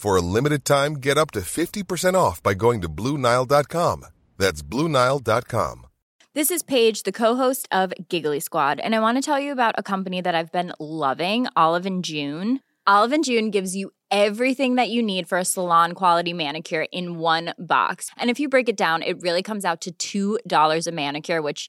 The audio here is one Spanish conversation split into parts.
For a limited time, get up to 50% off by going to BlueNile.com. That's BlueNile.com. This is Paige, the co-host of Giggly Squad, and I want to tell you about a company that I've been loving, Olive and June. Olive and June gives you everything that you need for a salon quality manicure in one box. And if you break it down, it really comes out to $2 a manicure, which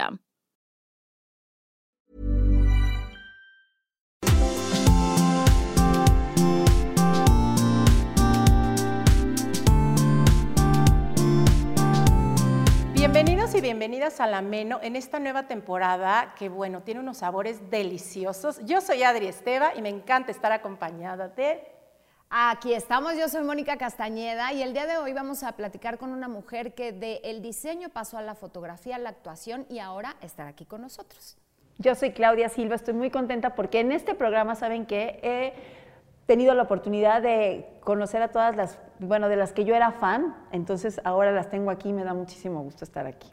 Bienvenidos y bienvenidas a La Meno en esta nueva temporada que, bueno, tiene unos sabores deliciosos. Yo soy Adri Esteva y me encanta estar acompañada de... Aquí estamos, yo soy Mónica Castañeda y el día de hoy vamos a platicar con una mujer que del diseño pasó a la fotografía, a la actuación y ahora estará aquí con nosotros. Yo soy Claudia Silva, estoy muy contenta porque en este programa saben que he tenido la oportunidad de conocer a todas las, bueno, de las que yo era fan, entonces ahora las tengo aquí y me da muchísimo gusto estar aquí.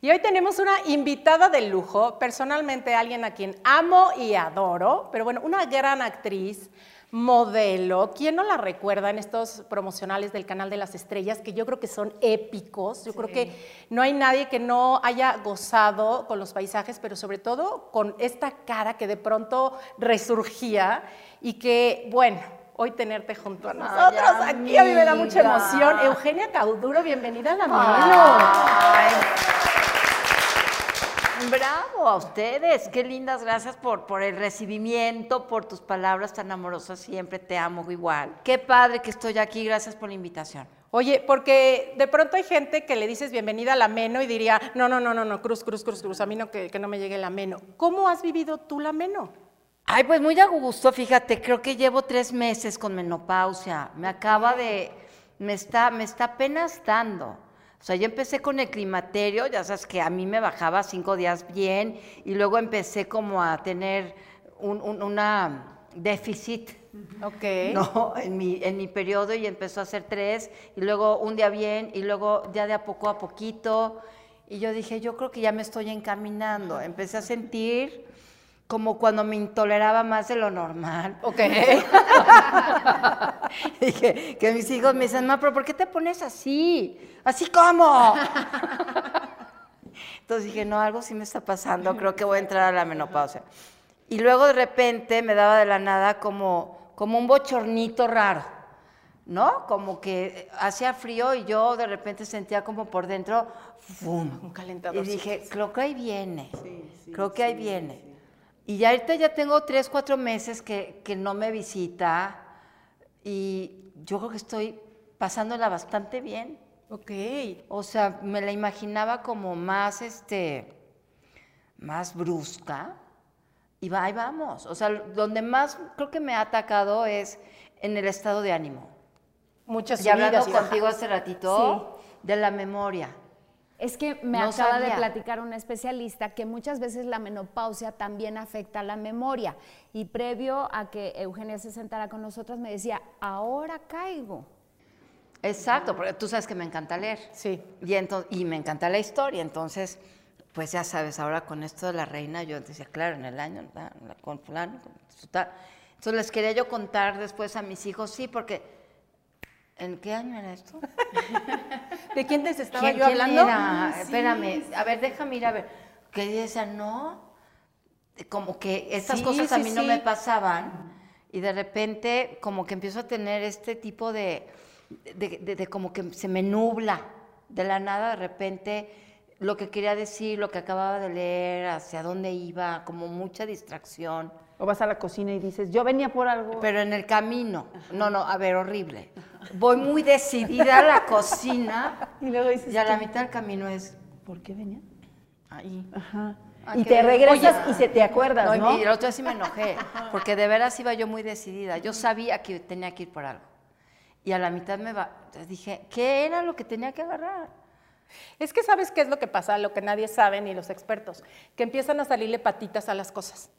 Y hoy tenemos una invitada de lujo, personalmente alguien a quien amo y adoro, pero bueno, una gran actriz, modelo. ¿Quién no la recuerda en estos promocionales del Canal de las Estrellas, que yo creo que son épicos? Yo creo que no hay nadie que no haya gozado con los paisajes, pero sobre todo con esta cara que de pronto resurgía y que, bueno, hoy tenerte junto a nosotros aquí a mí me da mucha emoción. Eugenia Cauduro, bienvenida a la Bravo a ustedes, qué lindas, gracias por, por el recibimiento, por tus palabras tan amorosas, siempre te amo igual. Qué padre que estoy aquí, gracias por la invitación. Oye, porque de pronto hay gente que le dices bienvenida a la Meno y diría, no, no, no, no, no, cruz, cruz, cruz, cruz, a mí no, que, que no me llegue la Meno. ¿Cómo has vivido tú la Meno? Ay, pues muy a gusto, fíjate, creo que llevo tres meses con menopausia. Me acaba de, me está, me está apenas dando. O sea, yo empecé con el climaterio, ya sabes que a mí me bajaba cinco días bien y luego empecé como a tener un, un- una déficit. Ok. No, en mi, en mi periodo y empezó a hacer tres y luego un día bien y luego ya de a poco a poquito. Y yo dije, yo creo que ya me estoy encaminando. Empecé a sentir como cuando me intoleraba más de lo normal. Ok. Dije, que mis hijos me dicen, ma, pero ¿por qué te pones así? ¿Así cómo? Entonces dije, no, algo sí me está pasando, creo que voy a entrar a la menopausia. Y luego de repente me daba de la nada como, como un bochornito raro, ¿no? Como que hacía frío y yo de repente sentía como por dentro, ¡fum! Un calentador. Y dije, creo que ahí viene, creo que ahí viene. Y ya ahorita ya tengo tres, cuatro meses que, que no me visita y yo creo que estoy pasándola bastante bien. Ok. O sea, me la imaginaba como más, este, más brusca. Y va, ahí vamos. O sea, donde más creo que me ha atacado es en el estado de ánimo. Muchas Y hablando subidas y bajadas. contigo hace ratito de la memoria. Es que me No acaba de platicar un especialista que muchas veces la menopausia también afecta a la memoria. Y previo a que Eugenia se sentara con nosotras, me decía, ahora caigo. Exacto, porque tú sabes que me encanta leer. Sí. Y, entonces, y me encanta la historia. Entonces, pues ya sabes, ahora con esto de la reina, yo decía, claro, en el año, la- la- con fulano, con tal. Entonces les quería yo contar después a mis hijos, sí, porque ¿en qué año era esto? ¿De quién les estaba ¿Quién, yo quién hablando? era? Ah, sí. Espérame, a ver, déjame ir a ver. Que decían, no, como que estas Sí, cosas a sí, mí no sí. me pasaban y de repente como que empiezo a tener este tipo de, de, de- de como que se me nubla de la nada de repente lo que quería decir, lo que acababa de leer, hacia dónde iba, como mucha distracción. O vas a la cocina y dices, yo venía por algo. Pero en el camino, no, no, a ver, horrible. Voy muy decidida a la cocina y luego dices, y a la mitad del camino es ¿por qué venía? ahí. Ajá. Y te regresas Oye. y se te acuerdas, No, ¿no? y el otro día sí me enojé, porque de veras iba yo muy decidida. Yo sabía que tenía que ir por algo. Y a la mitad me va, entonces dije, ¿qué era lo que tenía que agarrar? Es que sabes qué es lo que pasa, lo que nadie sabe ni los expertos, que empiezan a salirle patitas a las cosas.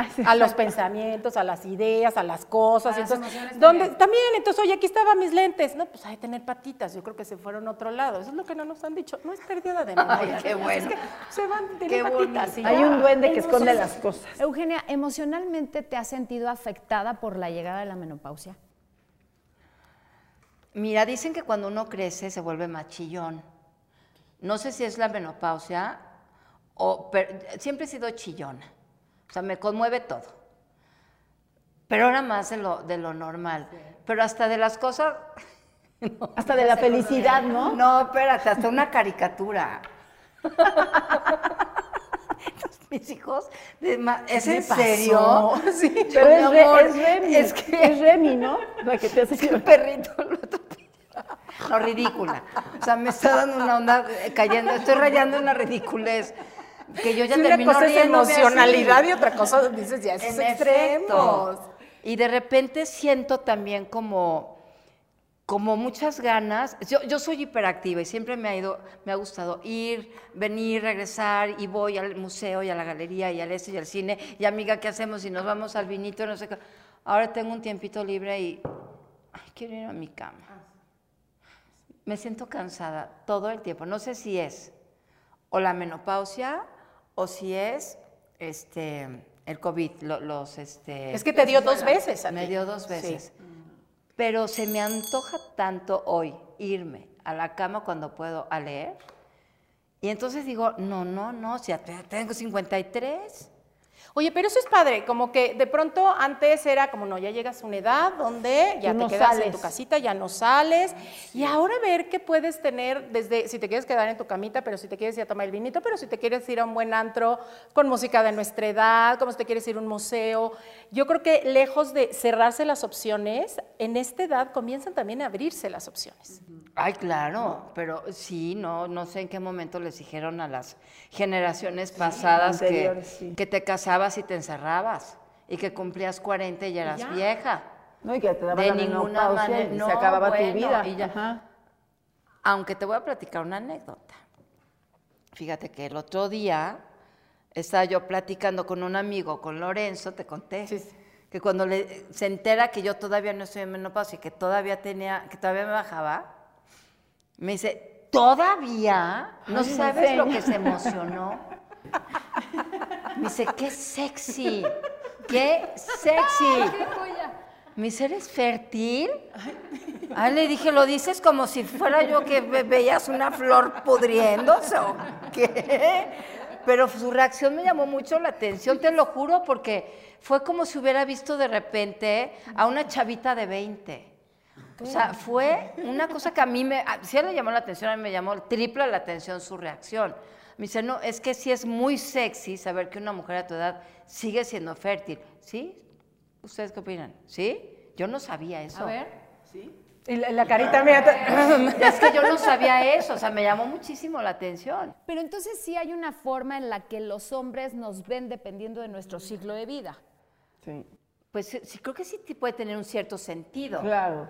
Ay, sí, a los pensamientos, a las ideas, a las cosas. A las entonces, emociones ¿dónde? también. También, entonces, oye, aquí estaban mis lentes. No, pues hay que tener patitas. Yo creo que se fueron a otro lado. Eso es lo que no nos han dicho. No es pérdida de memoria. Ay, qué bueno. Es que se van a tener Qué patitas. y Hay un duende que esconde las cosas. Eugenia, ¿emocionalmente te has sentido afectada por la llegada de la menopausia? Mira, dicen que cuando uno crece se vuelve más chillón. No sé si es la menopausia o pero siempre he sido chillona. O sea, me conmueve todo. Pero ahora más de lo, de lo normal. Pero hasta de las cosas. Hasta de la felicidad, ¿no? No, espérate, hasta una caricatura. Mis hijos, de ¿es serio? Sí. Pero Mi es, amor, es Remy. Es que Es Remy, ¿no? La que te hace el perrito lo atropelló. No, ridícula. O sea, me está dando una onda eh, cayendo, estoy rayando en la ridiculez. Que yo ya Sí, una termino cosa es así. emocionalidad y otra cosa dices ya esos extremos. efecto. Y de repente siento también como, como muchas ganas. Yo, yo soy hiperactiva y siempre me ha ido, me ha gustado ir, venir, regresar y voy al museo y a la galería y al este y al cine. Y amiga, ¿qué hacemos? Y nos vamos al vinito, no sé qué. Ahora tengo un tiempito libre y ay, quiero ir a mi cama. Me siento cansada todo el tiempo. No sé si es o la menopausia o si es este el COVID, lo- los este Es que te dio dos veces. a me dio dos Sí. veces. Pero se me antoja tanto hoy irme a la cama cuando puedo a leer. Y entonces digo, no, no, no, si tengo 53. Oye, pero eso es padre, como que de pronto antes era como, no, ya llegas a una edad donde ya te quedas en tu casita, ya no sales, y ahora ver qué puedes tener desde, si te quieres quedar en tu camita, pero si te quieres ir a tomar el vinito, pero si te quieres ir a un buen antro con música de nuestra edad, como si te quieres ir a un museo. Yo creo que lejos de cerrarse las opciones, en esta edad comienzan también a abrirse las opciones. Ay, claro, pero sí, no, no sé en qué momento les dijeron a las generaciones pasadas que, sí. que te casabas y te encerrabas y que cumplías 40 y ya eras vieja. No, y que te daba De la ninguna manera, y no, se acababa bueno, tu vida. y ya. Ajá. Aunque te voy a platicar una anécdota. Fíjate que el otro día estaba yo platicando con un amigo, con Lorenzo, te conté, que cuando le, se entera que yo todavía no estoy en menopausia y que todavía tenía, que todavía me bajaba, me dice, ¿todavía? ¿No Ay, sabes lo que se emocionó? Me dice, qué sexy, qué sexy. ¿Me dice, eres fértil? Ah, le dije, ¿lo dices como si fuera yo que ve- veías una flor pudriéndose o qué? Pero su reacción me llamó mucho la atención, te lo juro, porque fue como si hubiera visto de repente a una chavita de 20. O sea, fue una cosa que a mí me, a- sí le llamó la atención, a mí me llamó triple la atención su reacción. Me dice, no, es que sí es muy sexy saber que una mujer a tu edad sigue siendo fértil. ¿Sí? ¿Ustedes qué opinan? ¿Sí? Yo no sabía eso. A ver. Y la, la carita mía. Es que yo no sabía eso, o sea, me llamó muchísimo la atención. Pero entonces sí hay una forma en la que los hombres nos ven dependiendo de nuestro ciclo de vida. Sí, Pues sí, sí, creo que sí puede tener un cierto sentido. claro.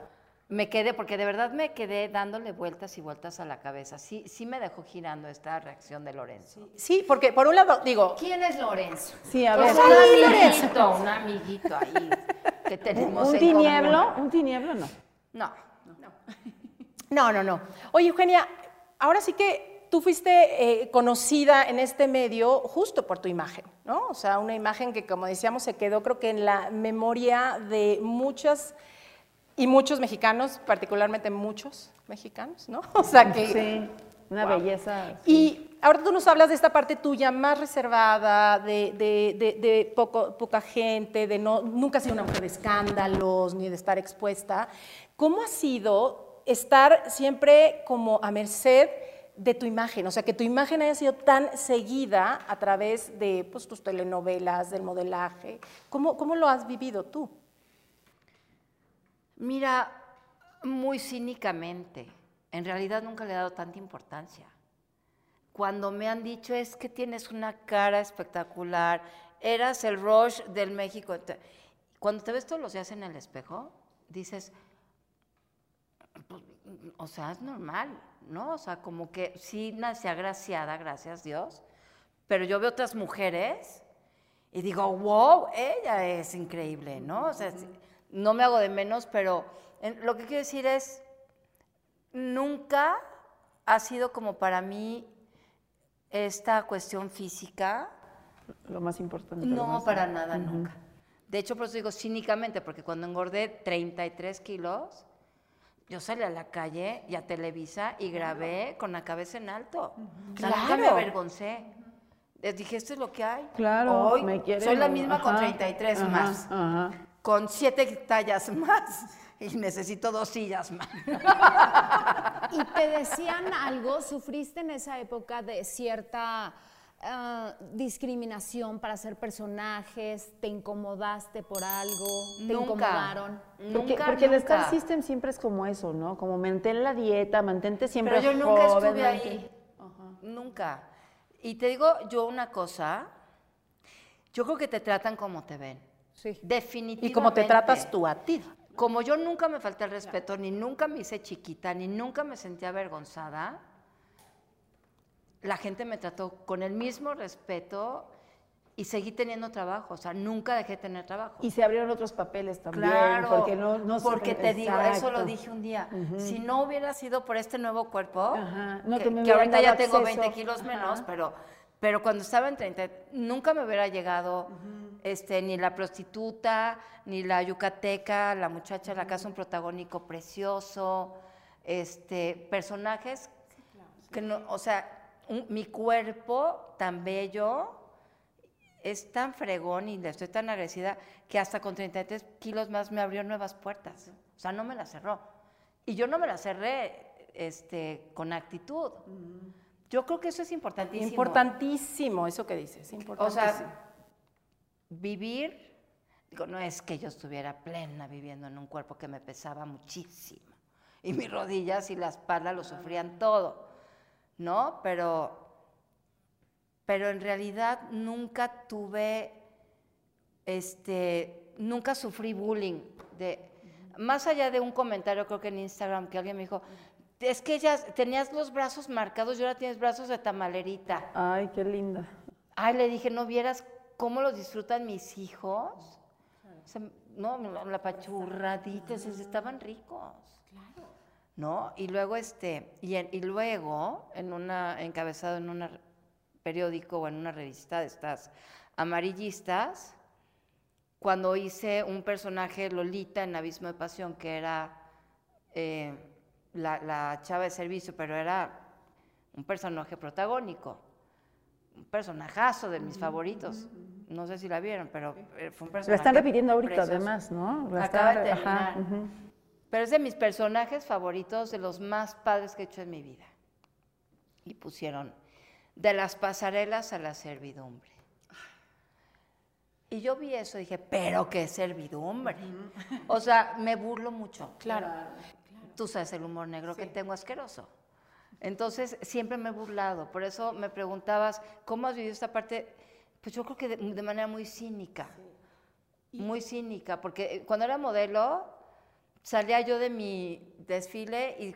Me quedé, porque de verdad me quedé dándole vueltas y vueltas a la cabeza. Sí, sí me dejó girando esta reacción de Lorenzo. Sí, porque por un lado, digo, ¿Quién es Lorenzo? Sí, a Pues ver. un amiguito, un amiguito ahí que tenemos ¿Un en tinieblo? común. ¿Un tinieblo no? No. No, no, no. Oye, Eugenia, ahora sí que tú fuiste eh, conocida en este medio justo por tu imagen, ¿no? O sea, una imagen que, como decíamos, se quedó creo que en la memoria de muchas y muchos mexicanos, particularmente muchos mexicanos, ¿no? O sea que... Sí, una belleza. Y ahora tú nos hablas de esta parte tuya más reservada, de, de- de- de poco, poca gente, de no, nunca has sido una mujer de escándalos ni de estar expuesta. ¿Cómo ha sido estar siempre como a merced de tu imagen? O sea, que tu imagen haya sido tan seguida a través de pues, tus telenovelas, del modelaje. ¿Cómo, ¿Cómo lo has vivido tú? Mira, muy cínicamente, en realidad nunca le he dado tanta importancia. Cuando me han dicho es que tienes una cara espectacular, eras el Rush del México. Cuando te ves todos los días en el espejo, dices, pues, o sea, es normal, ¿no? O sea, como que sí nací agraciada, gracias Dios, pero yo veo otras mujeres y digo, wow, ella es increíble, ¿no? O sea, sí, no me hago de menos, pero en- lo que quiero decir es, nunca ha sido como para mí esta cuestión física, Lo más importante. no, más- para nada, nunca. De hecho, por eso digo cínicamente, porque cuando engordé 33 kilos, yo salí a la calle y a Televisa y grabé con la cabeza en alto. O sea, nunca me Claro. avergoncé. Les dije, esto es lo que hay. Claro, Hoy me soy la misma con ajá, 33 ajá, más, Ajá. Con 7 tallas más y necesito dos sillas más. ¿Y te decían algo? ¿Sufriste en esa época de cierta ah, discriminación para hacer personajes? ¿Te incomodaste por algo? ¿Te Nunca. incomodaron? Porque, Nunca, porque el Star. System siempre es como eso, ¿no? Como mantén la dieta, mantente siempre Pero yo nunca joven, estuve ahí. Nunca. Y te digo yo una cosa, yo creo que te tratan como te ven. Sí. Definitivamente. Y cómo te tratas tú a ti. Como yo nunca me falté el respeto, ni nunca me hice chiquita, ni nunca me sentí avergonzada, la gente me trató con el mismo respeto y seguí teniendo trabajo. O sea, nunca dejé de tener trabajo. Y se abrieron otros papeles también. Claro, Porque no, no se- porque te digo, eso lo dije un día. Si no hubiera sido por este nuevo cuerpo, Ajá, no, que, que me que ahorita ya tengo acceso. 20 kilos menos, pero, pero cuando estaba en 30, nunca me hubiera llegado este, ni la prostituta, ni la yucateca, la muchacha de la casa, un protagónico precioso, este, personajes que no, o sea, un- mi cuerpo tan bello es tan fregón y le estoy tan agradecida que hasta con 33 kilos más me abrió nuevas puertas. O sea, no me las cerró. Y yo no me las cerré este, con actitud. Yo creo que eso es importantísimo. Importantísimo eso que dices, O sea, vivir, digo, no es que yo estuviera plena viviendo en un cuerpo que me pesaba muchísimo. Y mis rodillas y la espalda lo sufrían todo, ¿no? Pero, pero en realidad nunca tuve, este, nunca sufrí bullying. De, más allá de un comentario, creo que en Instagram, que alguien me dijo, es que ya tenías los brazos marcados y ahora tienes brazos de tamalerita. Ay, qué linda. Ay, le dije, ¿no vieras cómo los disfrutan mis hijos? O sea, no, la, la pachurradita, o sea, estaban ricos. Claro. ¿No? Y luego, este, y, en- y luego, en una, encabezado en un periódico o en una revista de estas amarillistas, cuando hice un personaje Lolita en Abismo de Pasión, que era eh, la, la chava de servicio, pero era un personaje protagónico un personajazo de mis favoritos. No sé si la vieron, pero eh, fue un personaje. La están repitiendo ahorita, precioso. además, ¿no? La Acaba están- de ajá, terminar. ujú. Pero es de mis personajes favoritos, de los más padres que he hecho en mi vida. Y pusieron de las pasarelas a la servidumbre. Y yo vi eso y dije, pero qué servidumbre. O sea, me burlo mucho. Claro. tú sabes el humor negro que tengo asqueroso. Entonces, siempre me he burlado. Por eso me preguntabas, ¿cómo has vivido esta parte? Pues yo creo que de, de manera muy cínica. Muy cínica, porque eh, cuando era modelo, salía yo de mi desfile y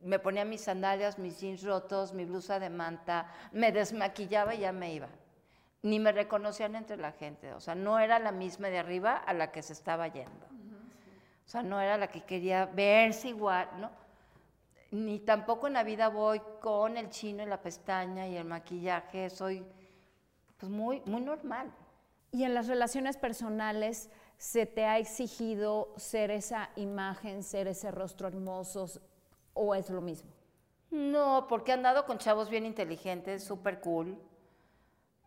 me ponía mis sandalias, mis jeans rotos, mi blusa de manta, me desmaquillaba y ya me iba. Ni me reconocían entre la gente. O sea, no era la misma de arriba a la que se estaba yendo. O sea, no era la que quería verse igual, ¿no? Ni tampoco en la vida voy con el chino y la pestaña y el maquillaje. Soy pues muy, muy normal. Y en las relaciones personales, ¿se te ha exigido ser esa imagen, ser ese rostro hermoso o es lo mismo? No, porque he andado con chavos bien inteligentes, súper cool.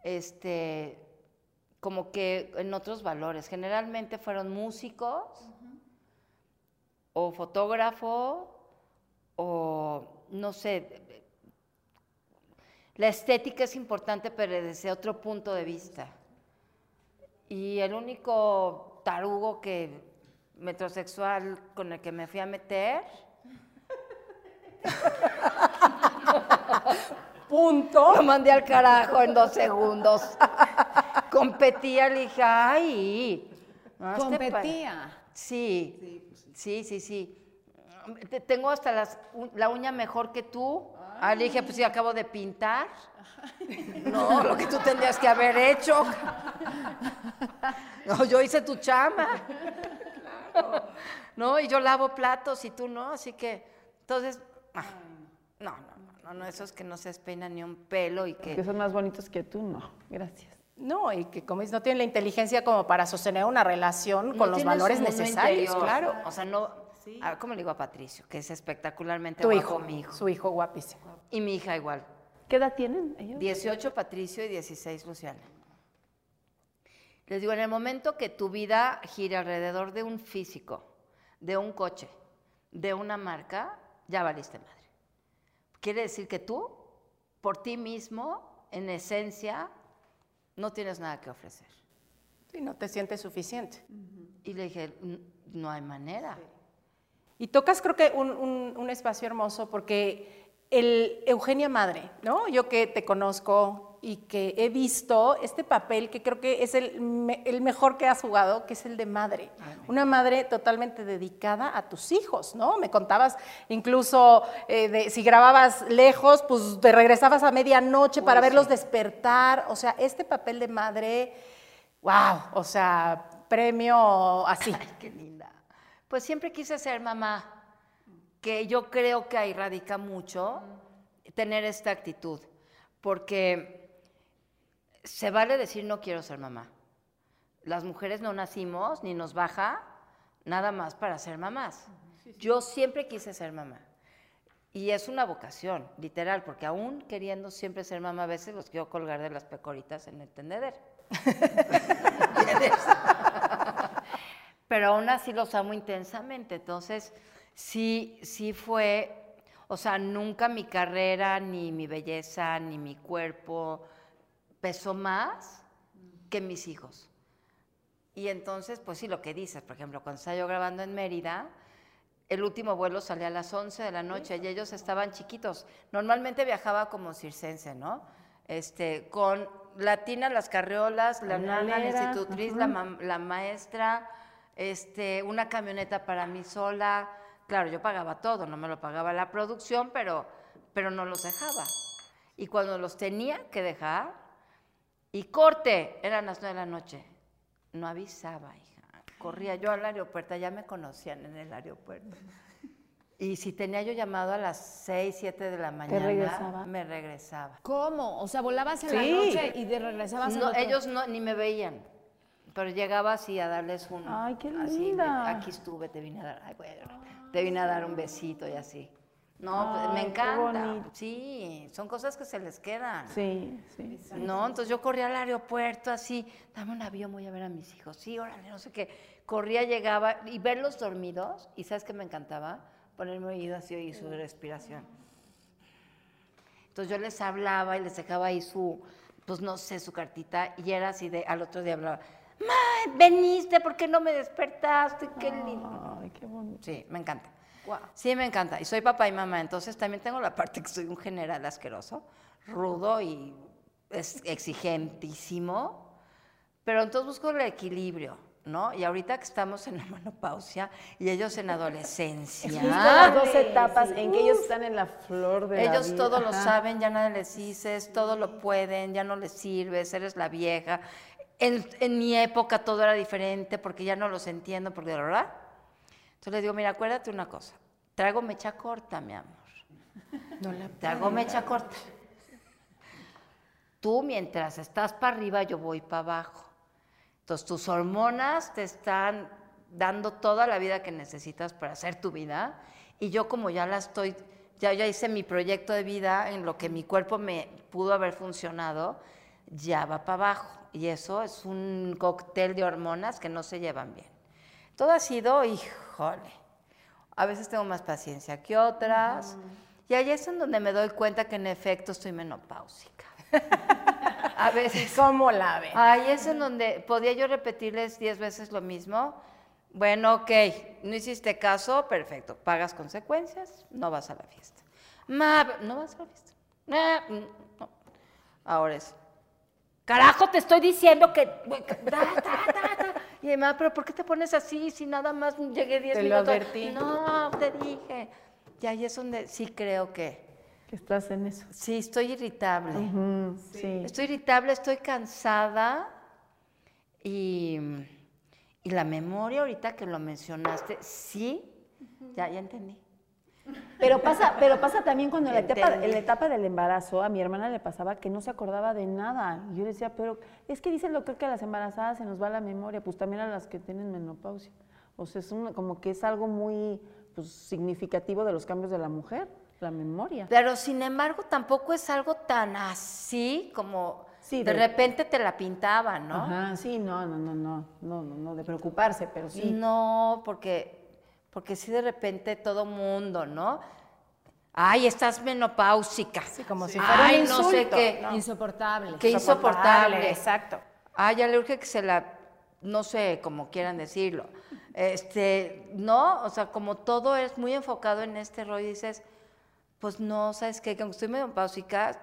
Este, como que en otros valores. Generalmente fueron músicos o fotógrafo o no sé. La estética es importante, pero desde otro punto de vista. Y el único tarugo que metrosexual con el que me fui a meter Punto. Lo mandé al carajo en dos segundos. Competía, le dije, ay. hazte pa-". Competía. Sí, sí, sí, sí. Te- Tengo hasta las la uña mejor que tú. Ah, le dije, pues sí, acabo de pintar. No, lo que tú tendrías que haber hecho. No, yo hice tu chama. No, y yo lavo platos y tú no, así que, entonces, ah, no, no, no, no, esos que no se despeinan ni un pelo y Que que... son más bonitos que tú, no. Gracias. No, y que como dices, no tienen la inteligencia como para sostener una relación no con los valores necesarios, interior. claro. O sea, no, ah, ¿cómo le digo a Patricio? Que es espectacularmente Tu guapo, hijo, mi hijo. su hijo guapísimo. Y mi hija igual. ¿Qué edad tienen ellos? 18 Patricio y 16 Luciana. Les digo, en el momento que tu vida gire alrededor de un físico, de un coche, de una marca, ya valiste madre. Quiere decir que tú, por ti mismo, en esencia, no tienes nada que ofrecer. Y no te sientes suficiente. Y le dije, "N- no hay manera. Y tocas creo que un, un- un espacio hermoso porque el Eugenia Madre, ¿no? Yo que te conozco y que he visto este papel que creo que es el, me- el mejor que has jugado, que es el de madre. Una madre totalmente dedicada a tus hijos, ¿no? Me contabas incluso eh, de, si grababas lejos, pues te regresabas a medianoche para verlos despertar. O sea, este papel de madre, wow, o sea, premio así. Ay, qué linda. Pues siempre quise ser mamá, que yo creo que ahí radica mucho tener esta actitud, porque se vale decir no quiero ser mamá. Las mujeres no nacimos ni nos baja nada más para ser mamás. Yo siempre quise ser mamá. Y es una vocación, literal, porque aún queriendo siempre ser mamá, a veces los quiero colgar de las pecoritas en el tendedero. Pero aún así los amo intensamente. Entonces, sí, sí fue, o sea, nunca mi carrera, ni mi belleza, ni mi cuerpo pesó más que mis hijos. Y entonces, pues sí, lo que dices, por ejemplo, cuando estaba yo grabando en Mérida, el último vuelo salía a las 11 de la noche y ellos estaban chiquitos. Normalmente viajaba como circense, ¿no? Este, con Latina, las carriolas, la nana, la institutriz, la, la maestra, este, una camioneta para mí sola. Claro, yo pagaba todo, no me lo pagaba la producción, pero, pero no los dejaba. Y cuando los tenía que dejar, y corte, eran las 9 de la noche, no avisaba, hija. Corría yo al aeropuerto, ya me conocían en el aeropuerto. Y si tenía yo llamado a las 6, 7 de la mañana, regresaba? me regresaba. ¿Cómo? O sea, volabas en Sí. la noche y de regresabas No, otro- ellos no, ni me veían. Pero llegaba así a darles un. Ay, qué así, linda. aquí estuve, te vine a dar. Ay, bueno, te vine a dar un besito y así. No, pues, Ay, me encanta. Sí, son cosas que se les quedan. Sí, sí. No, entonces yo corría al aeropuerto así, dame un avión, voy a ver a mis hijos. Sí, órale, no sé qué. Corría, llegaba y verlos dormidos. ¿Y sabes qué me encantaba? Ponerme oído así y su respiración. Entonces yo les hablaba y les dejaba ahí su, pues no sé, su cartita y era así de, al otro día hablaba, ¡Ma, veniste, ¿por qué no me despertaste? Qué lindo. Ay, qué bonito. Sí, me encanta. Sí, me encanta. Y soy papá y mamá, entonces también tengo la parte que soy un general asqueroso, rudo y es exigentísimo, pero entonces busco el equilibrio. ¿no? Y ahorita que estamos en la menopausia y ellos en adolescencia. las dos etapas en que ellos están en la flor de Ellos la vida. todo lo saben, ya nada les dices, todo lo pueden, ya no les sirves, eres la vieja. En, en mi época todo era diferente porque ya no los entiendo, porque de verdad. Entonces les digo, mira, acuérdate una cosa, traigo mecha corta, mi amor. Traigo mecha corta. Tú mientras estás para arriba, yo voy para abajo. Entonces tus hormonas te están dando toda la vida que necesitas para hacer tu vida y yo como ya la estoy, ya, ya hice mi proyecto de vida en lo que mi cuerpo me pudo haber funcionado, ya va para abajo y eso es un cóctel de hormonas que no se llevan bien. Todo ha sido, híjole, a veces tengo más paciencia que otras y ahí es en donde me doy cuenta que en efecto estoy menopáusica. A veces. ¿Cómo la ve? Ahí es en donde podía yo repetirles diez veces lo mismo. Bueno, ok, no hiciste caso, perfecto. Pagas consecuencias, no vas a la fiesta. Ma, no vas a la fiesta. Ma, mm, no. Ahora es, carajo, te estoy diciendo que... da, da, da, da". Y además, pero ¿por qué te pones así si nada más llegué diez Te lo minutos? advertí. No, te dije. Y ahí es donde sí creo que... Que estás en eso. Sí, estoy irritable. Sí. Estoy irritable, estoy cansada y, y la memoria ahorita que lo mencionaste, sí, ya, ya entendí. Pero pasa, pero pasa también cuando en la, etapa, en la etapa del embarazo a mi hermana le pasaba que no se acordaba de nada. Y yo decía, pero es que dice el doctor que a las embarazadas se nos va la memoria, pues también a las que tienen menopausia. O sea, es un- como que es algo muy pues, significativo de los cambios de la mujer, la memoria. Pero sin embargo tampoco es algo tan así como Sí, de, de- repente te la pintaban, ¿no? Ajá, sí, no, no, no, no, no, no, no, de preocuparse, pero sí. No, porque, porque sí de repente todo mundo, ¿no? Ay, estás menopáusica. Sí, como si fuera un Ay, no sé insulto, qué. ¿no? Insoportable. Qué insoportable. Exacto. Ah, ya le urge que se la, no sé, como quieran decirlo. Este, no, o sea, como todo es muy enfocado en este rollo, dices, pues no, ¿sabes qué? Que aunque estoy menopáusica,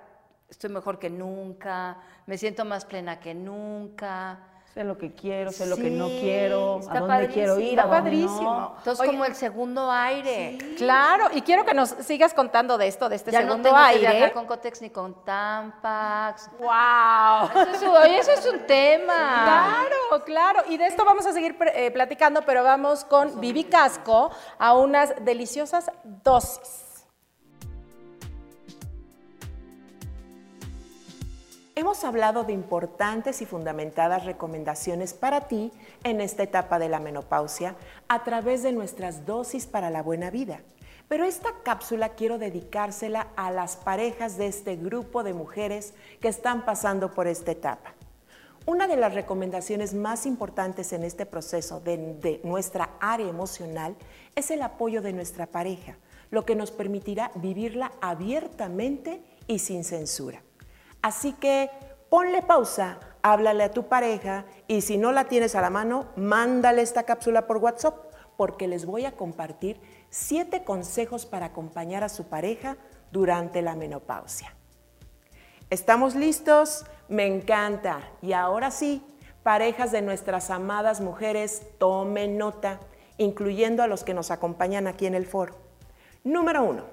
estoy mejor que nunca, me siento más plena que nunca. Sé lo que quiero, sé lo que no quiero, a dónde quiero ir, a Está dónde no. Entonces, Oye, como el segundo aire. Claro, y quiero que nos sigas contando de esto, de este ya no segundo tengo que aire. viajar con Cotex ni con Tampax. ¡Wow! Eso es, oye, eso es un tema. Claro, claro. Y de esto vamos a seguir eh, platicando, pero vamos con Vivi Casco a unas deliciosas dosis. Hemos hablado de importantes y fundamentadas recomendaciones para ti en esta etapa de la menopausia a través de nuestras dosis para la buena vida. Pero esta cápsula quiero dedicársela a las parejas de este grupo de mujeres que están pasando por esta etapa. Una de las recomendaciones más importantes en este proceso de, nuestra área emocional es el apoyo de nuestra pareja, lo que nos permitirá vivirla abiertamente y sin censura. Así que ponle pausa, háblale a tu pareja y si no la tienes a la mano, mándale esta cápsula por WhatsApp porque les voy a compartir siete consejos para acompañar a su pareja durante la menopausia. ¿Estamos listos? Me encanta. Y ahora sí, parejas de nuestras amadas mujeres, tomen nota, incluyendo a los que nos acompañan aquí en el foro. Número uno,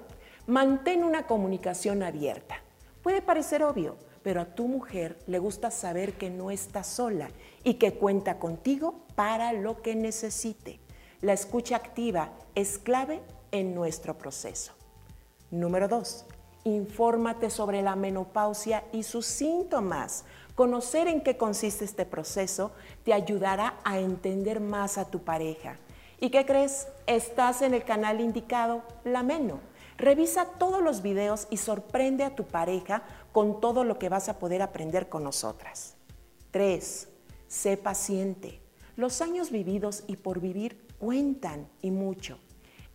mantén una comunicación abierta. Puede parecer obvio, pero a tu mujer le gusta saber que no está sola y que cuenta contigo para lo que necesite. La escucha activa es clave en nuestro proceso. Número dos, infórmate sobre la menopausia y sus síntomas. Conocer en qué consiste este proceso te ayudará a entender más a tu pareja. ¿Y qué crees? Estás en el canal indicado, La Meno. Revisa todos los videos y sorprende a tu pareja con todo lo que vas a poder aprender con nosotras. 3. Sé paciente. Los años vividos y por vivir cuentan y mucho.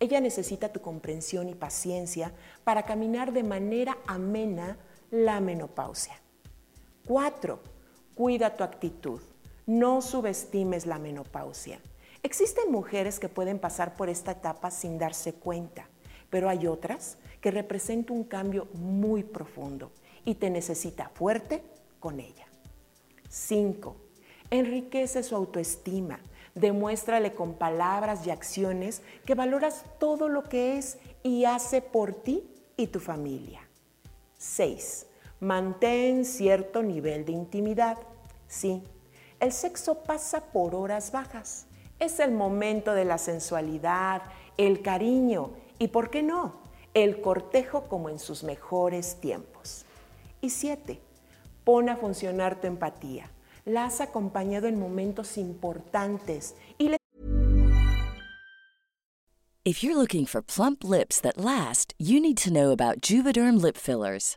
Ella necesita tu comprensión y paciencia para caminar de manera amena la menopausia. 4. Cuida tu actitud. No subestimes la menopausia. Existen mujeres que pueden pasar por esta etapa sin darse cuenta, pero hay otras que representan un cambio muy profundo y te necesita fuerte con ella. 5. Enriquece su autoestima. Demuéstrale con palabras y acciones que valoras todo lo que es y hace por ti y tu familia. 6. Mantén cierto nivel de intimidad. Sí, el sexo pasa por horas bajas. Es el momento de la sensualidad, el cariño y, ¿por qué no?, el cortejo como en sus mejores tiempos. Y siete, pon a funcionar tu empatía. La has acompañado en momentos importantes y le If you're looking for plump lips that last, you need to know about Juvederm lip fillers.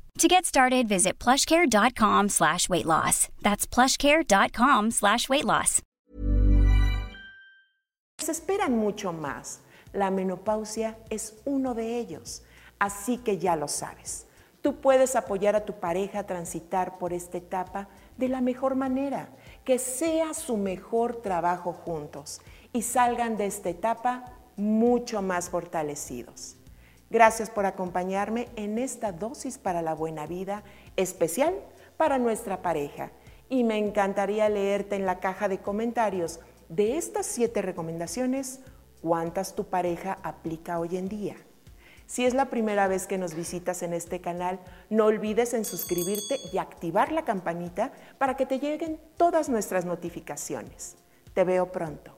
To get started, visit plushcare.com slash weight loss. That's plushcare.com slash weight loss. se esperan mucho más. La menopausia es uno de ellos, así que ya lo sabes. Tú puedes apoyar a tu pareja a transitar por esta etapa de la mejor manera, que sea su mejor trabajo juntos y salgan de esta etapa mucho más fortalecidos. Gracias por acompañarme en esta dosis para la buena vida especial para nuestra pareja. Y me encantaría leerte en la caja de comentarios de estas siete recomendaciones, cuántas tu pareja aplica hoy en día. Si es la primera vez que nos visitas en este canal, no olvides en suscribirte y activar la campanita para que te lleguen todas nuestras notificaciones. Te veo pronto.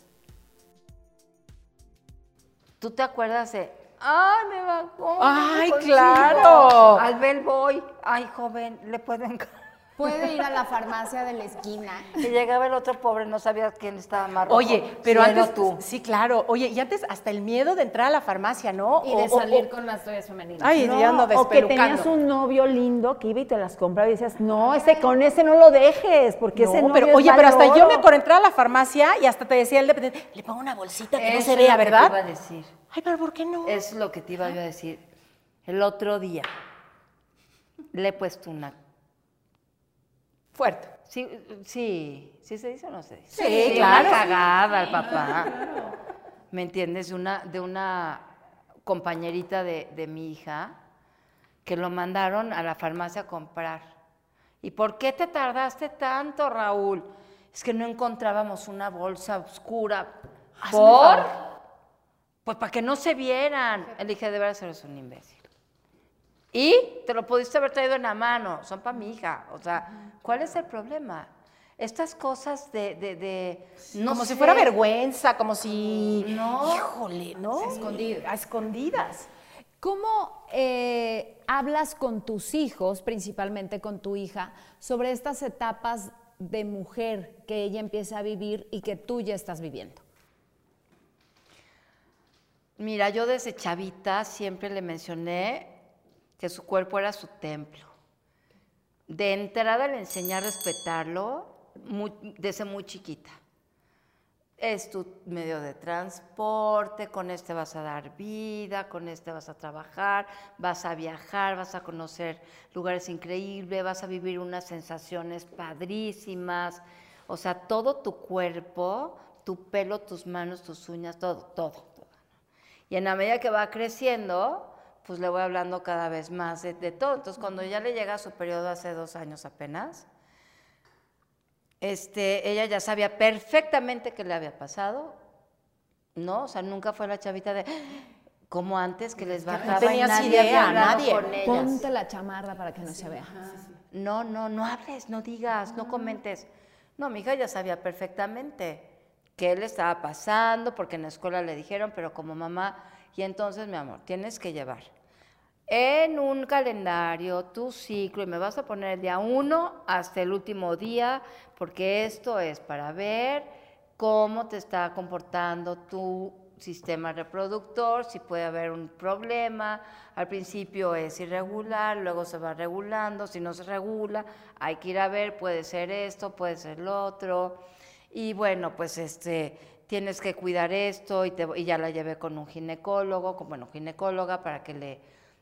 ¿Tú te acuerdas de ¡Ay, me bajó! ¡Ay, consigo! claro! Al Bell Boy. ¡Ay, joven! Le puedo encargar. Puede ir a la farmacia de la esquina. Y llegaba el otro pobre, no sabía quién estaba más rojo. Oye, pero Si antes tú. Sí, claro. Oye, y antes hasta el miedo de entrar a la farmacia, ¿no? Y de O- salir o- con las toallas femeninas. Ay, ya ando o que tenías un novio lindo que iba y te las compraba y decías, no, ese con ese no lo dejes, porque ese No, novio pero es oye, pero hasta yo oro". me por entrar a la farmacia y hasta te decía el dependiente, le pongo una bolsita que no se vea, ¿verdad? te iba a decir. Ay, pero ¿por qué no? Es lo que te iba yo a decir. El otro día le he puesto una. Fuerte. Sí, sí, ¿sí se dice o no se dice? Sí, claro. cagada al papá. ¿Me entiendes? De una, de una compañerita de, de mi hija que lo mandaron a la farmacia a comprar. ¿Y por qué te tardaste tanto, Raúl? Es que no encontrábamos una bolsa oscura. Hazme ¿Por? Pues para que no se vieran. Le dije, de veras eres un imbécil. Y te lo pudiste haber traído en la mano, son para mi hija. O sea, ¿cuál es el problema? Estas cosas de... de, de- no como si fuera vergüenza, como si... No. Híjole, ¿no? Escondidas. A escondidas. ¿Cómo eh, hablas con tus hijos, principalmente con tu hija, sobre estas etapas de mujer que ella empieza a vivir y que tú ya estás viviendo? Mira, yo desde chavita siempre le mencioné que su cuerpo era su templo. De entrada le enseñé a respetarlo desde muy chiquita. es tu medio de transporte, con este vas a dar vida, con este vas a trabajar, vas a viajar, vas a conocer lugares increíbles, vas a vivir unas sensaciones padrísimas. O sea, todo tu cuerpo, tu pelo, tus manos, tus uñas, todo, todo. Y en la medida que va creciendo, pues le voy hablando cada vez más de, de todo. Entonces, cuando ya le llega su periodo hace dos años apenas, este, ella ya sabía perfectamente qué le había pasado, ¿no? O sea, nunca fue la chavita de como antes que les bajaba no y nadie idea, nadie. con ellas. Ponte la chamarra para que no se vea. No, no, no hables, no digas, no comentes. No, mi hija ya sabía perfectamente qué le estaba pasando, porque en la escuela le dijeron, pero como mamá, y entonces, mi amor, tienes que llevar en un calendario tu ciclo y me vas a poner el día uno hasta el último día, porque esto es para ver cómo te está comportando tu sistema reproductor, si puede haber un problema. Al principio es irregular, luego se va regulando, si no se regula, hay que ir a ver, puede ser esto, puede ser lo otro. Y bueno, pues este tienes que cuidar esto y, te- y ya la llevé con un ginecólogo, con bueno, ginecóloga para que le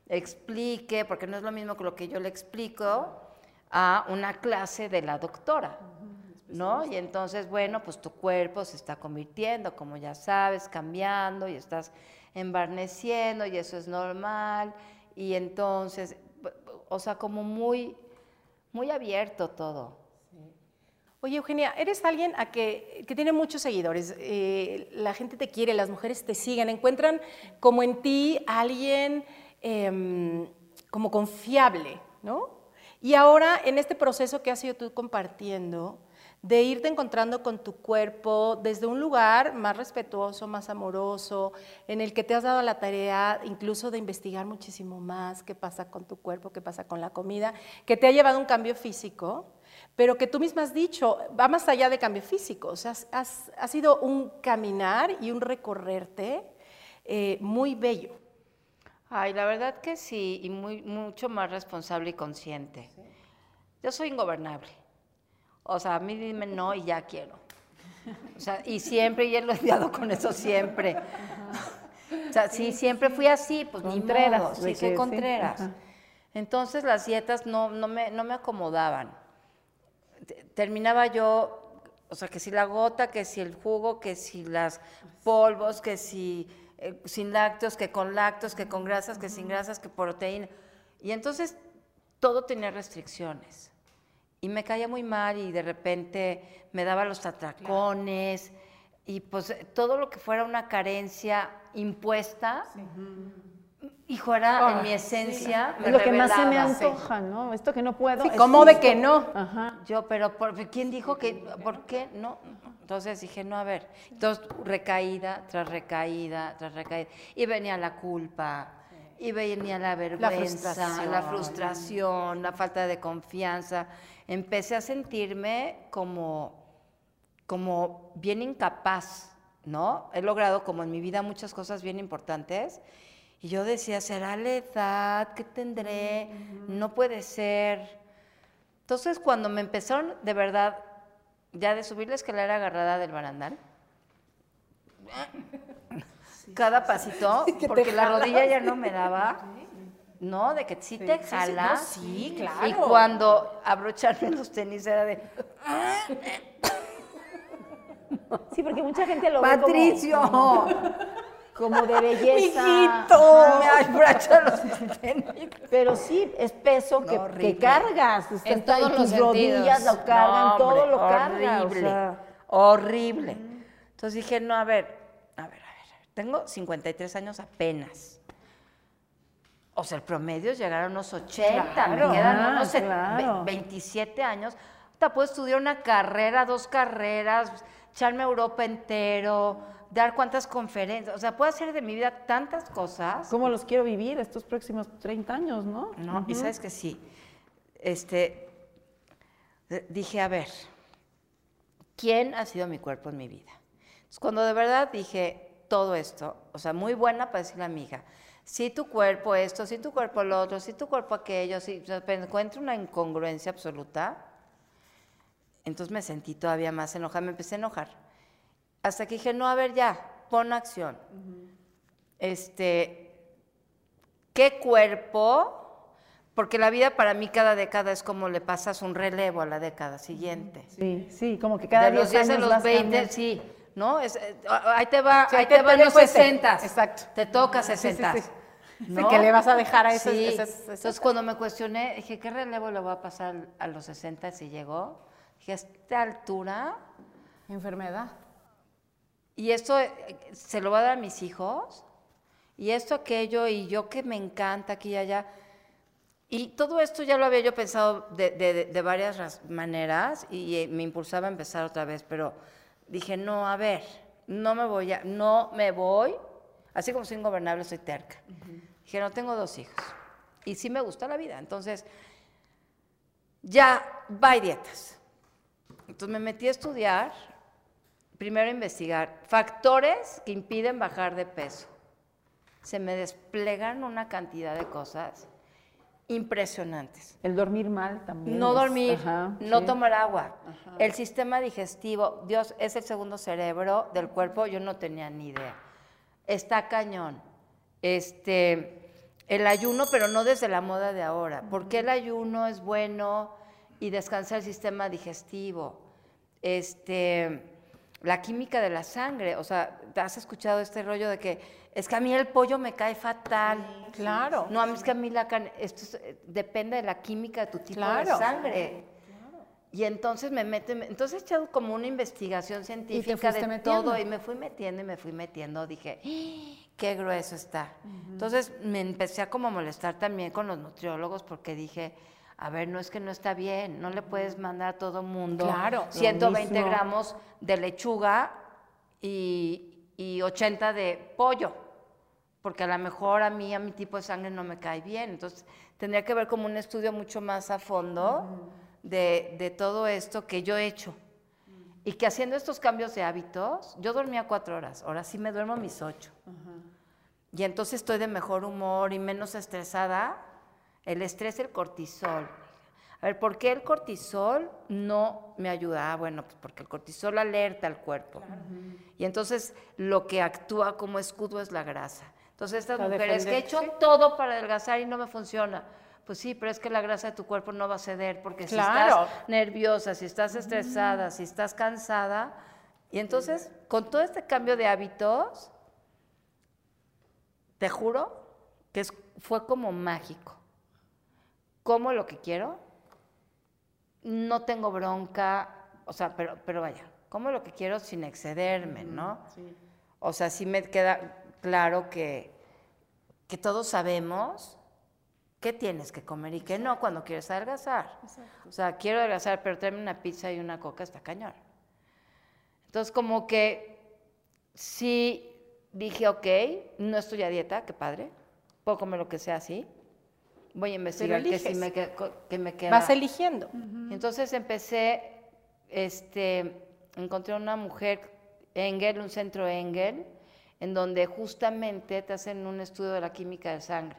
explique, porque no es lo mismo que lo que yo le explico a una clase de la doctora, ¿no? Y entonces, bueno, pues tu cuerpo se está convirtiendo, como ya sabes, cambiando y estás embarneciendo y eso es normal. Y entonces, o sea, como muy, muy abierto todo. Oye, Eugenia, eres alguien a que, que tiene muchos seguidores. eh, la gente te quiere, las mujeres te siguen, encuentran como en ti alguien em, como confiable, ¿no? Y ahora, en este proceso que has ido tú compartiendo, de irte encontrando con tu cuerpo desde un lugar más respetuoso, más amoroso, en el que te has dado la tarea incluso de investigar muchísimo más qué pasa con tu cuerpo, qué pasa con la comida, que te ha llevado un cambio físico, pero que tú misma has dicho, va más allá de cambio físico, o sea, has, ha sido un caminar y un recorrerte eh, muy bello. Ay, la verdad que sí, y muy, mucho más responsable y consciente. Yo soy ingobernable. O sea, a mí dime no y ya quiero. O sea, y siempre, y he lidiado con eso siempre. O sea, sí, siempre fui así, pues Contreras, ni modo, sí, soy sí, contreras. ajá. Entonces las dietas no, no, me, no me acomodaban. Te- Terminaba yo, o sea, que si la gota, que si el jugo, que si las polvos, que si eh, sin lácteos, que con lácteos, que con grasas, que sin grasas, que proteína. Y entonces todo tenía restricciones. Y me caía muy mal y de repente me daba los atracones y pues todo lo que fuera una carencia impuesta, hijo, era en mi esencia. me Es lo que más se me antoja, ¿no? Esto que no puedo. Sí, ¿cómo de que no? Ajá. Yo, pero por- ¿quién dijo que, por qué? No. Entonces dije, no, a ver. Entonces, recaída tras recaída tras recaída. Y venía la culpa, y venía la vergüenza, la frustración, frustración. la, falta de confianza. Empecé a sentirme como, como bien incapaz, ¿no? He logrado como en mi vida muchas cosas bien importantes. Y yo decía, ¿será la edad? ¿Qué tendré? No puede ser. Entonces, cuando me empezaron de verdad, ya de subir la escalera agarrada del barandal, cada pasito, porque la rodilla ya no me daba, ¿no? De que sí te sí, jala. no, sí, claro. Y cuando abrocharme los tenis era de, Sí, porque mucha gente lo ve Patricio, como, de belleza. Mijito. me los tenis. Pero sí, es peso que, No, que cargas. En está- todos los tus rodillas sentidos. lo cargan, No, todo hombre, lo carga. o Horrible, sea. horrible. Entonces dije, no, a ver, a ver, a ver, tengo 53 años apenas. O sea, el promedio es llegar a unos 80, Claro, me quedan ah, unos se- claro. ve- 27 años. Te puedo estudiar una carrera, dos carreras, echarme a Europa entero, dar cuántas conferencias. O sea, puedo hacer de mi vida tantas cosas. ¿Cómo los quiero vivir estos próximos 30 años, no? ¿no? Y sabes que sí. Este, dije, a ver, ¿quién ha sido mi cuerpo en mi vida? Entonces, cuando de verdad dije todo esto, o sea, muy buena para decirle a mi hija, si tu cuerpo esto, si tu cuerpo lo otro, si tu cuerpo aquello, si o sea, encuentro una incongruencia absoluta, entonces me sentí todavía más enojada, me empecé a enojar. Hasta que dije, no, a ver, ya, pon acción. Este, ¿qué cuerpo? Porque la vida para mí cada década es como le pasas un relevo a la década siguiente. Sí, sí, como que cada de los 10 10 a los vas 20, cambiando. sí, ¿no? Es, eh, ahí te va, Sí, ahí que te van te los cueste. 60. Exacto. Te toca sí, 60. sí. Sí, que le vas a dejar a esos- Sí. esas- esas- Entonces, cuando me cuestioné, dije, ¿qué relevo le voy a pasar a los 60 si llegó? Dije, a esta altura, Enfermedad. Y esto eh, se lo va a dar a mis hijos, y esto, aquello, y yo que me encanta aquí y allá. Y todo esto ya lo había yo pensado de, de- de varias ras- maneras y eh, me impulsaba a empezar otra vez, pero dije, no, a ver, no me voy a, no me voy, así como soy ingobernable, soy terca. Dije, no, tengo dos hijos y sí me gusta la vida, entonces ya, va dietas. Entonces me metí a estudiar, primero investigar factores que impiden bajar de peso. Se me desplegan una cantidad de cosas impresionantes. El dormir mal también. No es- dormir, ajá, no sí. tomar agua. El sistema digestivo, Dios, es el segundo cerebro del cuerpo, yo no tenía ni idea. Está cañón. Este, el ayuno, pero no desde la moda de ahora. ¿Por qué el ayuno es bueno y descansar el sistema digestivo? Este, la química de la sangre, o sea, ¿te has escuchado este rollo de que es que a mí el pollo me cae fatal? Claro. No, a mí es que a mí la carne, esto es, depende de la química de tu tipo de Claro. sangre. Y entonces me meto, me- entonces he echado como una investigación científica de metiendo. todo y me fui metiendo y me fui metiendo. Dije, "¡Ah! qué grueso está. Entonces me empecé a como molestar también con los nutriólogos porque dije, a ver, no es que no está bien, no le puedes mandar a todo mundo Claro, lo 120 mismo. gramos de lechuga y, y 80 de pollo porque a lo mejor a mí, a mi tipo de sangre no me cae bien. Entonces, tendría que ver como un estudio mucho más a fondo de, de todo esto que yo he hecho. Y que haciendo estos cambios de hábitos, yo dormía cuatro horas, ahora sí me duermo mis ocho. Y entonces estoy de mejor humor y menos estresada. El estrés, el cortisol. A ver, ¿por qué el cortisol no me ayuda? Ah, bueno, pues porque el cortisol alerta al cuerpo. Y entonces lo que actúa como escudo es la grasa. Entonces estas mujeres que he hecho todo para adelgazar y no me funciona. Pues sí, pero es que la grasa de tu cuerpo no va a ceder porque si estás nerviosa, si estás estresada, si estás cansada. Y entonces, con todo este cambio de hábitos, te juro que es- fue como mágico. Como lo que quiero, no tengo bronca, o sea, pero, pero vaya, como lo que quiero sin excederme, ¿no? O sea, sí me queda claro que, que todos sabemos qué tienes que comer y qué no cuando quieres adelgazar. O sea, quiero adelgazar, pero tráeme una pizza y una coca, está cañón. Entonces, como que sí dije, ok, no estoy a dieta, qué padre, puedo comer lo que sea así. Voy a investigar que, sí eliges. me, que, me queda. Vas eligiendo. Entonces empecé, este, encontré una mujer, Engel, un centro Engel, en donde justamente te hacen un estudio de la química de sangre.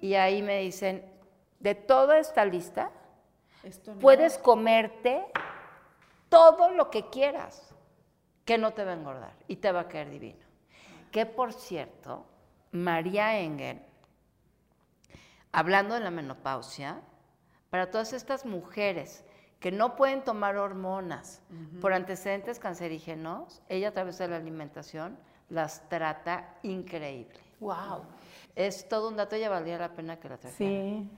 Y ahí me dicen, de toda esta lista, puedes comerte todo lo que quieras, que no te va a engordar y te va a caer divino. Que por cierto, María Engel, hablando de la menopausia, para todas estas mujeres que no pueden tomar hormonas por antecedentes cancerígenos, ella a través de la alimentación las trata increíble. Wow. Es todo un dato, ella valdría la pena que la trajera. Sí.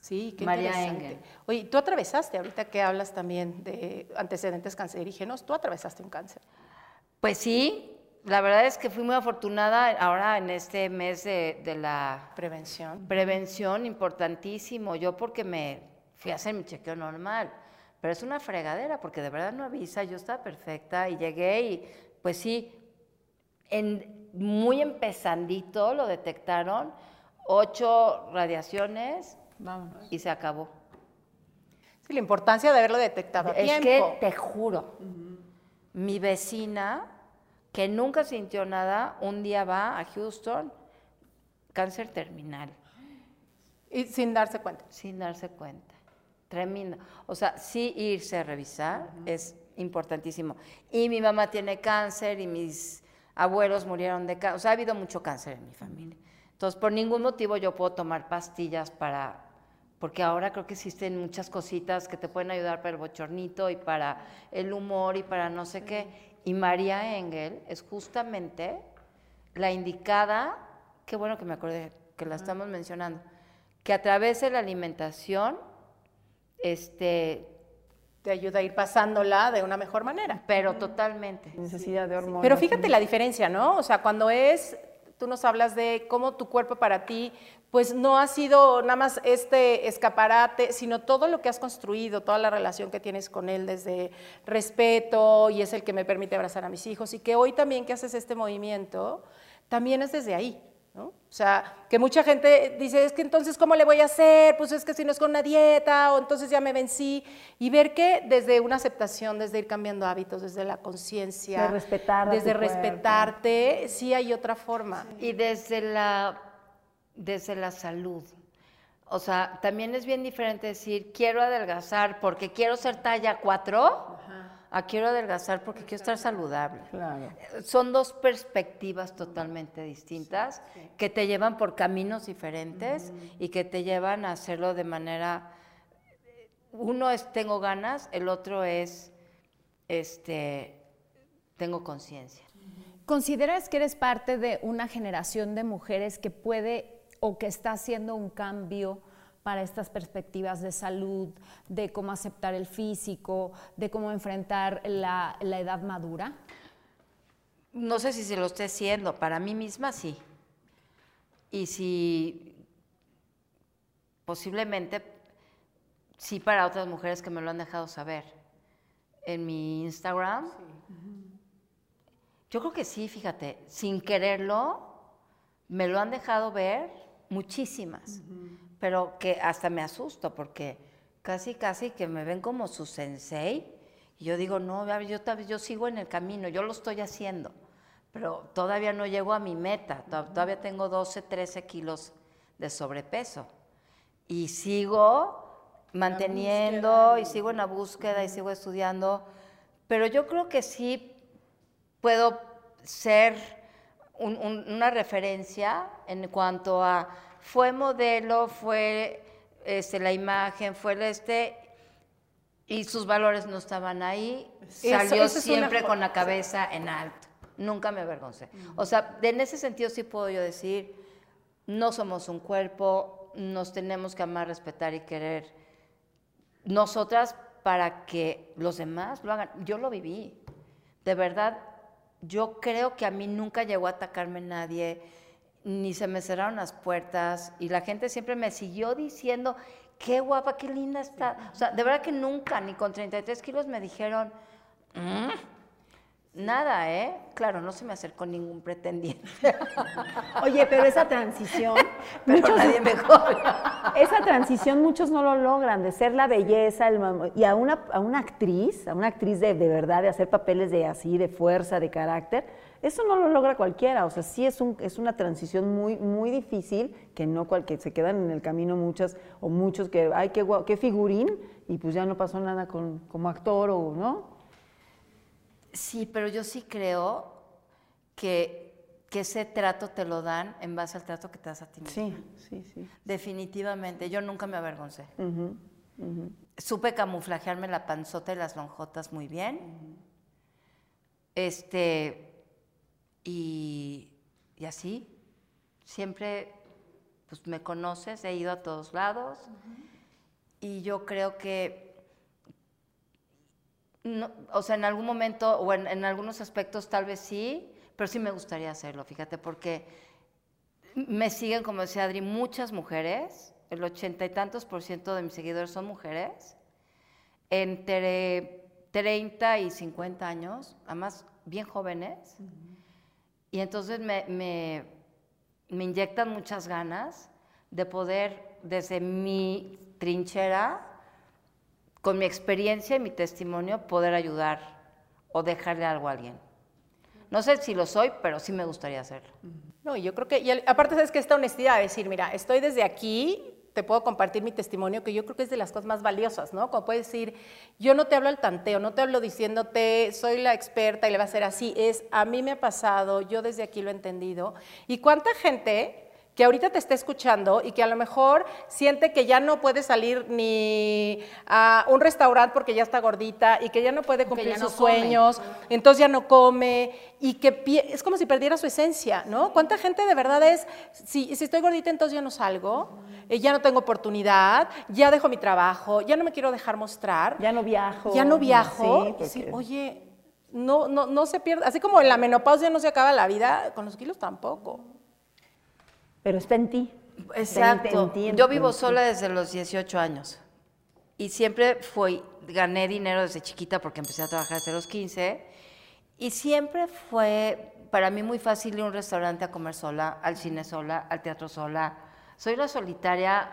Sí, qué María interesante. Engel. Oye, tú atravesaste, ahorita que hablas también de antecedentes cancerígenos, tú atravesaste un cáncer. Pues sí, la verdad es que fui muy afortunada ahora en este mes de, de la Prevención. prevención, importantísimo. Yo porque me fui a hacer mi chequeo normal, pero es una fregadera porque de verdad no avisa, yo estaba perfecta y llegué y pues sí, en, muy empezandito lo detectaron, ocho radiaciones Vámonos. y se acabó. Sí, la importancia de haberlo detectado Es tiempo. que te juro, mi vecina, que nunca sintió nada, un día va a Houston, cáncer terminal, Y sin darse cuenta. sin darse cuenta. Tremendo. O sea, sí irse a revisar es importantísimo. Y mi mamá tiene cáncer y mis abuelos murieron de cáncer. O sea, ha habido mucho cáncer en mi familia. Entonces, por ningún motivo yo puedo tomar pastillas para, porque ahora creo que existen muchas cositas que te pueden ayudar para el bochornito y para el humor y para no sé qué. Y María Engel es justamente la indicada, qué bueno que me acordé que la estamos mencionando, que a través de la alimentación, este, Te ayuda a ir pasándola de una mejor manera. pero totalmente. Necesidad de hormonas. Pero fíjate la diferencia, ¿no? O sea, cuando es, tú nos hablas de cómo tu cuerpo para ti, pues no ha sido nada más este escaparate, sino todo lo que has construido, toda la relación que tienes con él desde respeto y es el que me permite abrazar a mis hijos y que hoy también que haces este movimiento, también es desde ahí. ¿no? O sea, que mucha gente dice, es que entonces, ¿cómo le voy a hacer? Pues es que si no es con una dieta, o entonces ya me vencí. Y ver que desde una aceptación, desde ir cambiando hábitos, desde la conciencia, desde tu cuerpo. respetarte, sí hay otra forma. Y desde la, desde la salud. O sea, también es bien diferente decir, quiero adelgazar porque quiero ser talla 4, a quiero adelgazar porque quiero estar saludable. Claro. Son dos perspectivas totalmente distintas que te llevan por caminos diferentes y que te llevan a hacerlo de manera... Uno es tengo ganas, el otro es este tengo conciencia. ¿Consideras que eres parte de una generación de mujeres que puede o que está haciendo un cambio para estas perspectivas de salud, de cómo aceptar el físico, de cómo enfrentar la, la edad madura? No sé si se lo esté haciendo, para mí misma sí. Y si posiblemente sí para otras mujeres que me lo han dejado saber. En mi Instagram. Yo creo que sí, fíjate, sin quererlo, me lo han dejado ver muchísimas, pero que hasta me asusto porque casi, casi que me ven como su sensei. Y yo digo, no, yo, yo sigo en el camino, yo lo estoy haciendo, pero todavía no llego a mi meta, to- todavía tengo 12, 13 kilos de sobrepeso. Y sigo manteniendo, y sigo en la búsqueda, y sigo estudiando, pero yo creo que sí puedo ser un- un- una referencia en cuanto a fue modelo, fue este, la imagen, fue el este, y sus valores no estaban ahí, Eso- salió eso es una siempre fo- con la cabeza en alto, nunca me avergoncé. O sea, en ese sentido sí puedo yo decir, no somos un cuerpo, nos tenemos que amar, respetar y querer nosotras para que los demás lo hagan. Yo lo viví. De verdad, yo creo que a mí nunca llegó a atacarme nadie, ni se me cerraron las puertas, y la gente siempre me siguió diciendo, qué guapa, qué linda está. O sea, de verdad que nunca, ni con 33 kilos me dijeron, "Mm". Nada, ¿eh? Claro, no se me acercó ningún pretendiente, Oye, pero esa transición, pero muchos- nadie mejor. esa transición muchos no lo logran, de ser la belleza, el y a una, a una actriz, a una actriz de, de verdad, de hacer papeles de así, de fuerza, de carácter, eso no lo logra cualquiera, o sea, sí es, un, es una transición muy, muy difícil, que no cual, que se quedan en el camino muchas, o muchos que, ay, qué, qué figurín, y pues ya no pasó nada con, como actor, o ¿no? Sí, pero yo sí creo que, que ese trato te lo dan en base al trato que te das a ti mismo. Sí, sí, sí. Definitivamente, yo nunca me avergoncé. Supe camuflajearme la panzota y las lonjotas muy bien. Este, y, y así, siempre, pues me conoces, he ido a todos lados. Y yo creo que, no, o sea, en algún momento, o en, en algunos aspectos tal vez sí, pero sí me gustaría hacerlo, fíjate, porque me siguen, como decía Adri, muchas mujeres, el ochenta y tantos por ciento de mis seguidores son mujeres, entre 30 y 50 años, además bien jóvenes, y entonces me, me, me inyectan muchas ganas de poder, desde mi trinchera, con mi experiencia y mi testimonio, poder ayudar o dejarle algo a alguien. No sé si lo soy, pero sí me gustaría hacerlo. No, yo creo que, aparte es que esta honestidad, de decir, mira, estoy desde aquí, te puedo compartir mi testimonio, que yo creo que es de las cosas más valiosas, ¿no? Como puedes decir, yo no te hablo al tanteo, no te hablo diciéndote, soy la experta y le va a ser así, es, a mí me ha pasado, yo desde aquí lo he entendido. ¿Y cuánta gente que ahorita te está escuchando y que a lo mejor siente que ya no puede salir ni a un restaurante porque ya está gordita y que ya no puede cumplir no sus come. sueños, entonces ya no come y que es como si perdiera su esencia, ¿no? ¿Cuánta gente de verdad es, si, si estoy gordita entonces ya no salgo, eh, ya no tengo oportunidad, ya dejo mi trabajo, ya no me quiero dejar mostrar, Ya no viajo. ya no viajo, Sí, porque- decir, oye, no, no, no se pierde, así como en la menopausia no se acaba la vida, con los kilos tampoco. Pero está en ti. Exacto. en ti, Yo vivo sola desde los 18 años. Y siempre fui, gané dinero desde chiquita porque empecé a trabajar desde los 15. Y siempre fue para mí muy fácil ir a un restaurante a comer sola, al cine sola, al teatro sola. Soy la solitaria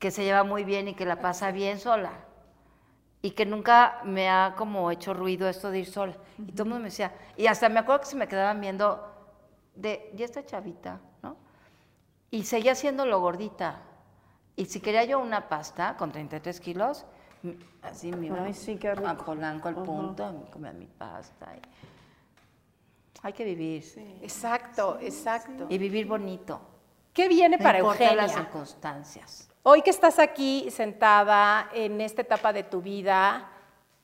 que se lleva muy bien y que la pasa bien sola. Y que nunca me ha como hecho ruido esto de ir sola. Y todo el mundo me decía, y hasta me acuerdo que se me quedaban viendo de, ya está chavita. Y seguía siéndolo gordita. Y si quería yo una pasta con 33 kilos, así me iba Ay, sí, qué rico. a Polanco al punto, me comía mi pasta. y- Hay que vivir. Exacto, exacto. Y vivir bonito. ¿Qué viene No para Eugenia? las circunstancias. Hoy que estás aquí sentada en esta etapa de tu vida,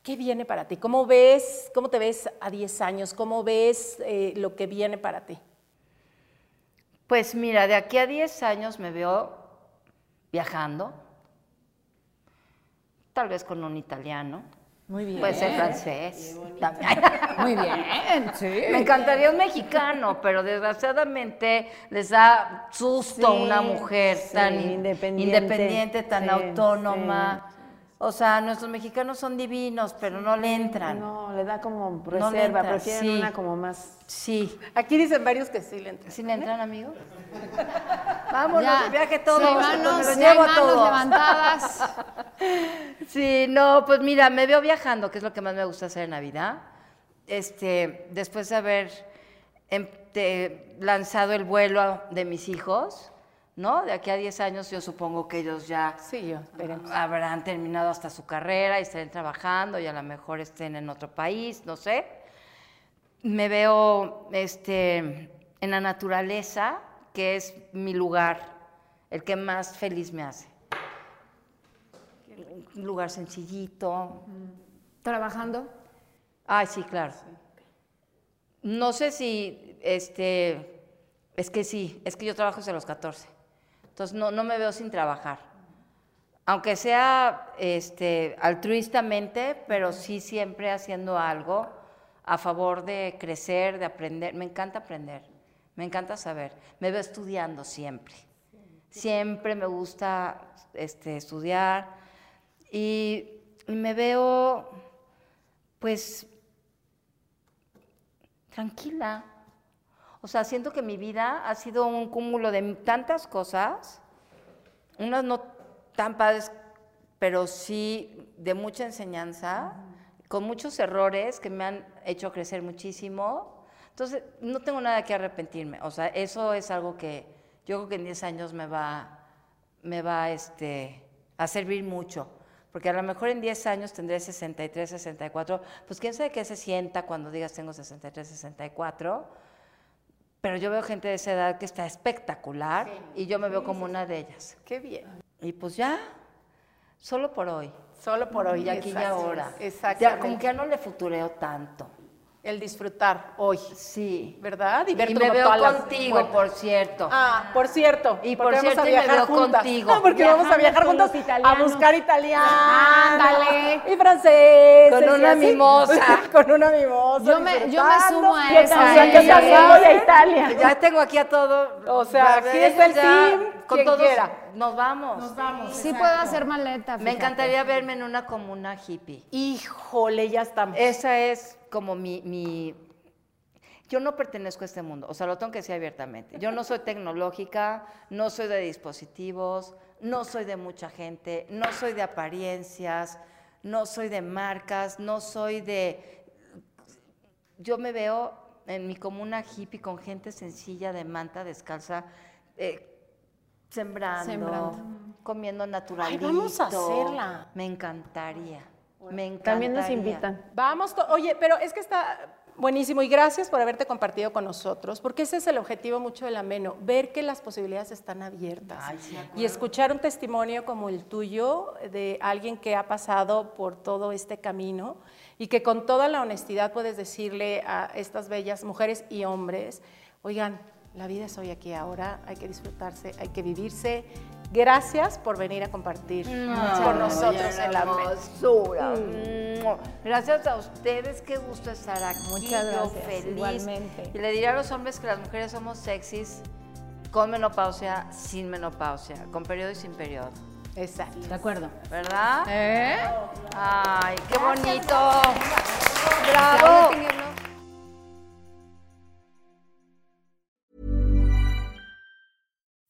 ¿qué viene para ti? ¿Cómo ves, cómo te ves a 10 años? ¿Cómo ves eh, lo que viene para ti? Pues mira, de aquí a 10 años me veo viajando, tal vez con un italiano. Muy bien. Puede ser francés. también. Muy bien, sí. Me encantaría un mexicano, pero desgraciadamente les da susto Sí, una mujer sí, tan in- independiente. independiente, tan Sí, autónoma. O sea, nuestros mexicanos son divinos, pero no le entran. No, le da como No reserva, entra, prefieren sí. una como más... Sí. Aquí dicen varios que sí le entran. ¿Sí le entran, amigos? Vámonos Ya. de viaje todos. Sí, manos, los llevo manos todos. levantadas. Sí, no, pues mira, me veo viajando, que es lo que más me gusta hacer en Navidad. Este, después de haber em- lanzado el vuelo de mis hijos, ¿no? De aquí a 10 años yo supongo que ellos ya Sí, yo, esperemos. habrán terminado hasta su carrera y estarán trabajando y a lo mejor estén en otro país, no sé. Me veo este, en la naturaleza, que es mi lugar, el que más feliz me hace. Un lugar sencillito. Trabajando. Ay, sí, claro. No sé si, este, es que sí, es que yo trabajo desde los 14. Entonces no, no me veo sin trabajar. Aunque sea este, altruistamente, pero sí siempre haciendo algo a favor de crecer, de aprender. Me encanta aprender, me encanta saber. Me veo estudiando siempre. Siempre me gusta este, estudiar y, y me veo, pues, tranquila. O sea, siento que mi vida ha sido un cúmulo de tantas cosas, unas no tan padres, pero sí de mucha enseñanza, con muchos errores que me han hecho crecer muchísimo. Entonces, no tengo nada que arrepentirme. O sea, eso es algo que yo creo que en 10 años me va, me va este, a servir mucho. Porque a lo mejor en 10 años tendré 63, 64. Pues quién sabe qué se sienta cuando digas tengo 63, 64. Pero yo veo gente de esa edad que está espectacular y yo me veo como una de ellas. Qué bien. Y pues ya, solo por hoy. Solo por hoy. Y aquí y exacto. ahora. Ya, Exactamente. como que ya no le futureo tanto. El disfrutar hoy, Sí. ¿verdad? Y, ver me veo las contigo, puertas. por cierto. Ah, por cierto. Y por vamos a cierto, y me viajar veo juntas. contigo. No, porque vamos a viajar los a buscar italiano. Ándale. Y francés. Con una mimosa. con una mimosa. Yo me- yo me sumo a esa, yo Sí. también voy a Italia. Ya tengo aquí a todo. O sea, aquí está el team, Con todos quiera. nos vamos. Nos vamos. Sí puedo hacer maleta. Me fíjate. encantaría verme en una comuna hippie. Híjole, ya estamos. Esa es como mi, mi- Yo no pertenezco a este mundo, o sea, lo tengo que decir abiertamente. Yo no soy tecnológica, no soy de dispositivos, no soy de mucha gente, no soy de apariencias, no soy de marcas, no soy de... Yo me veo en mi comuna hippie con gente sencilla de manta descalza, eh, sembrando, Sembrando. comiendo naturalito. vamos a hacerla. Me encantaría. Me encantaría. También nos invitan. Vamos, to- oye, pero es que está buenísimo y gracias por haberte compartido con nosotros, porque ese es el objetivo mucho del ameno, ver que las posibilidades están abiertas y escuchar un testimonio como el tuyo de alguien que ha pasado por todo este camino y que con toda la honestidad puedes decirle a estas bellas mujeres y hombres, oigan, la vida es hoy aquí ahora, hay que disfrutarse, hay que vivirse. Gracias por venir a compartir con nosotros el ameno. hermosura. Mua. Gracias a ustedes, qué gusto estar aquí. Muchas yo gracias, feliz. igualmente. Y le diré a los hombres que las mujeres somos sexys con menopausia, sin menopausia, con periodo y sin periodo. Exacto. De acuerdo. ¿Verdad? ¿Eh? Ay, qué bonito. Bravo.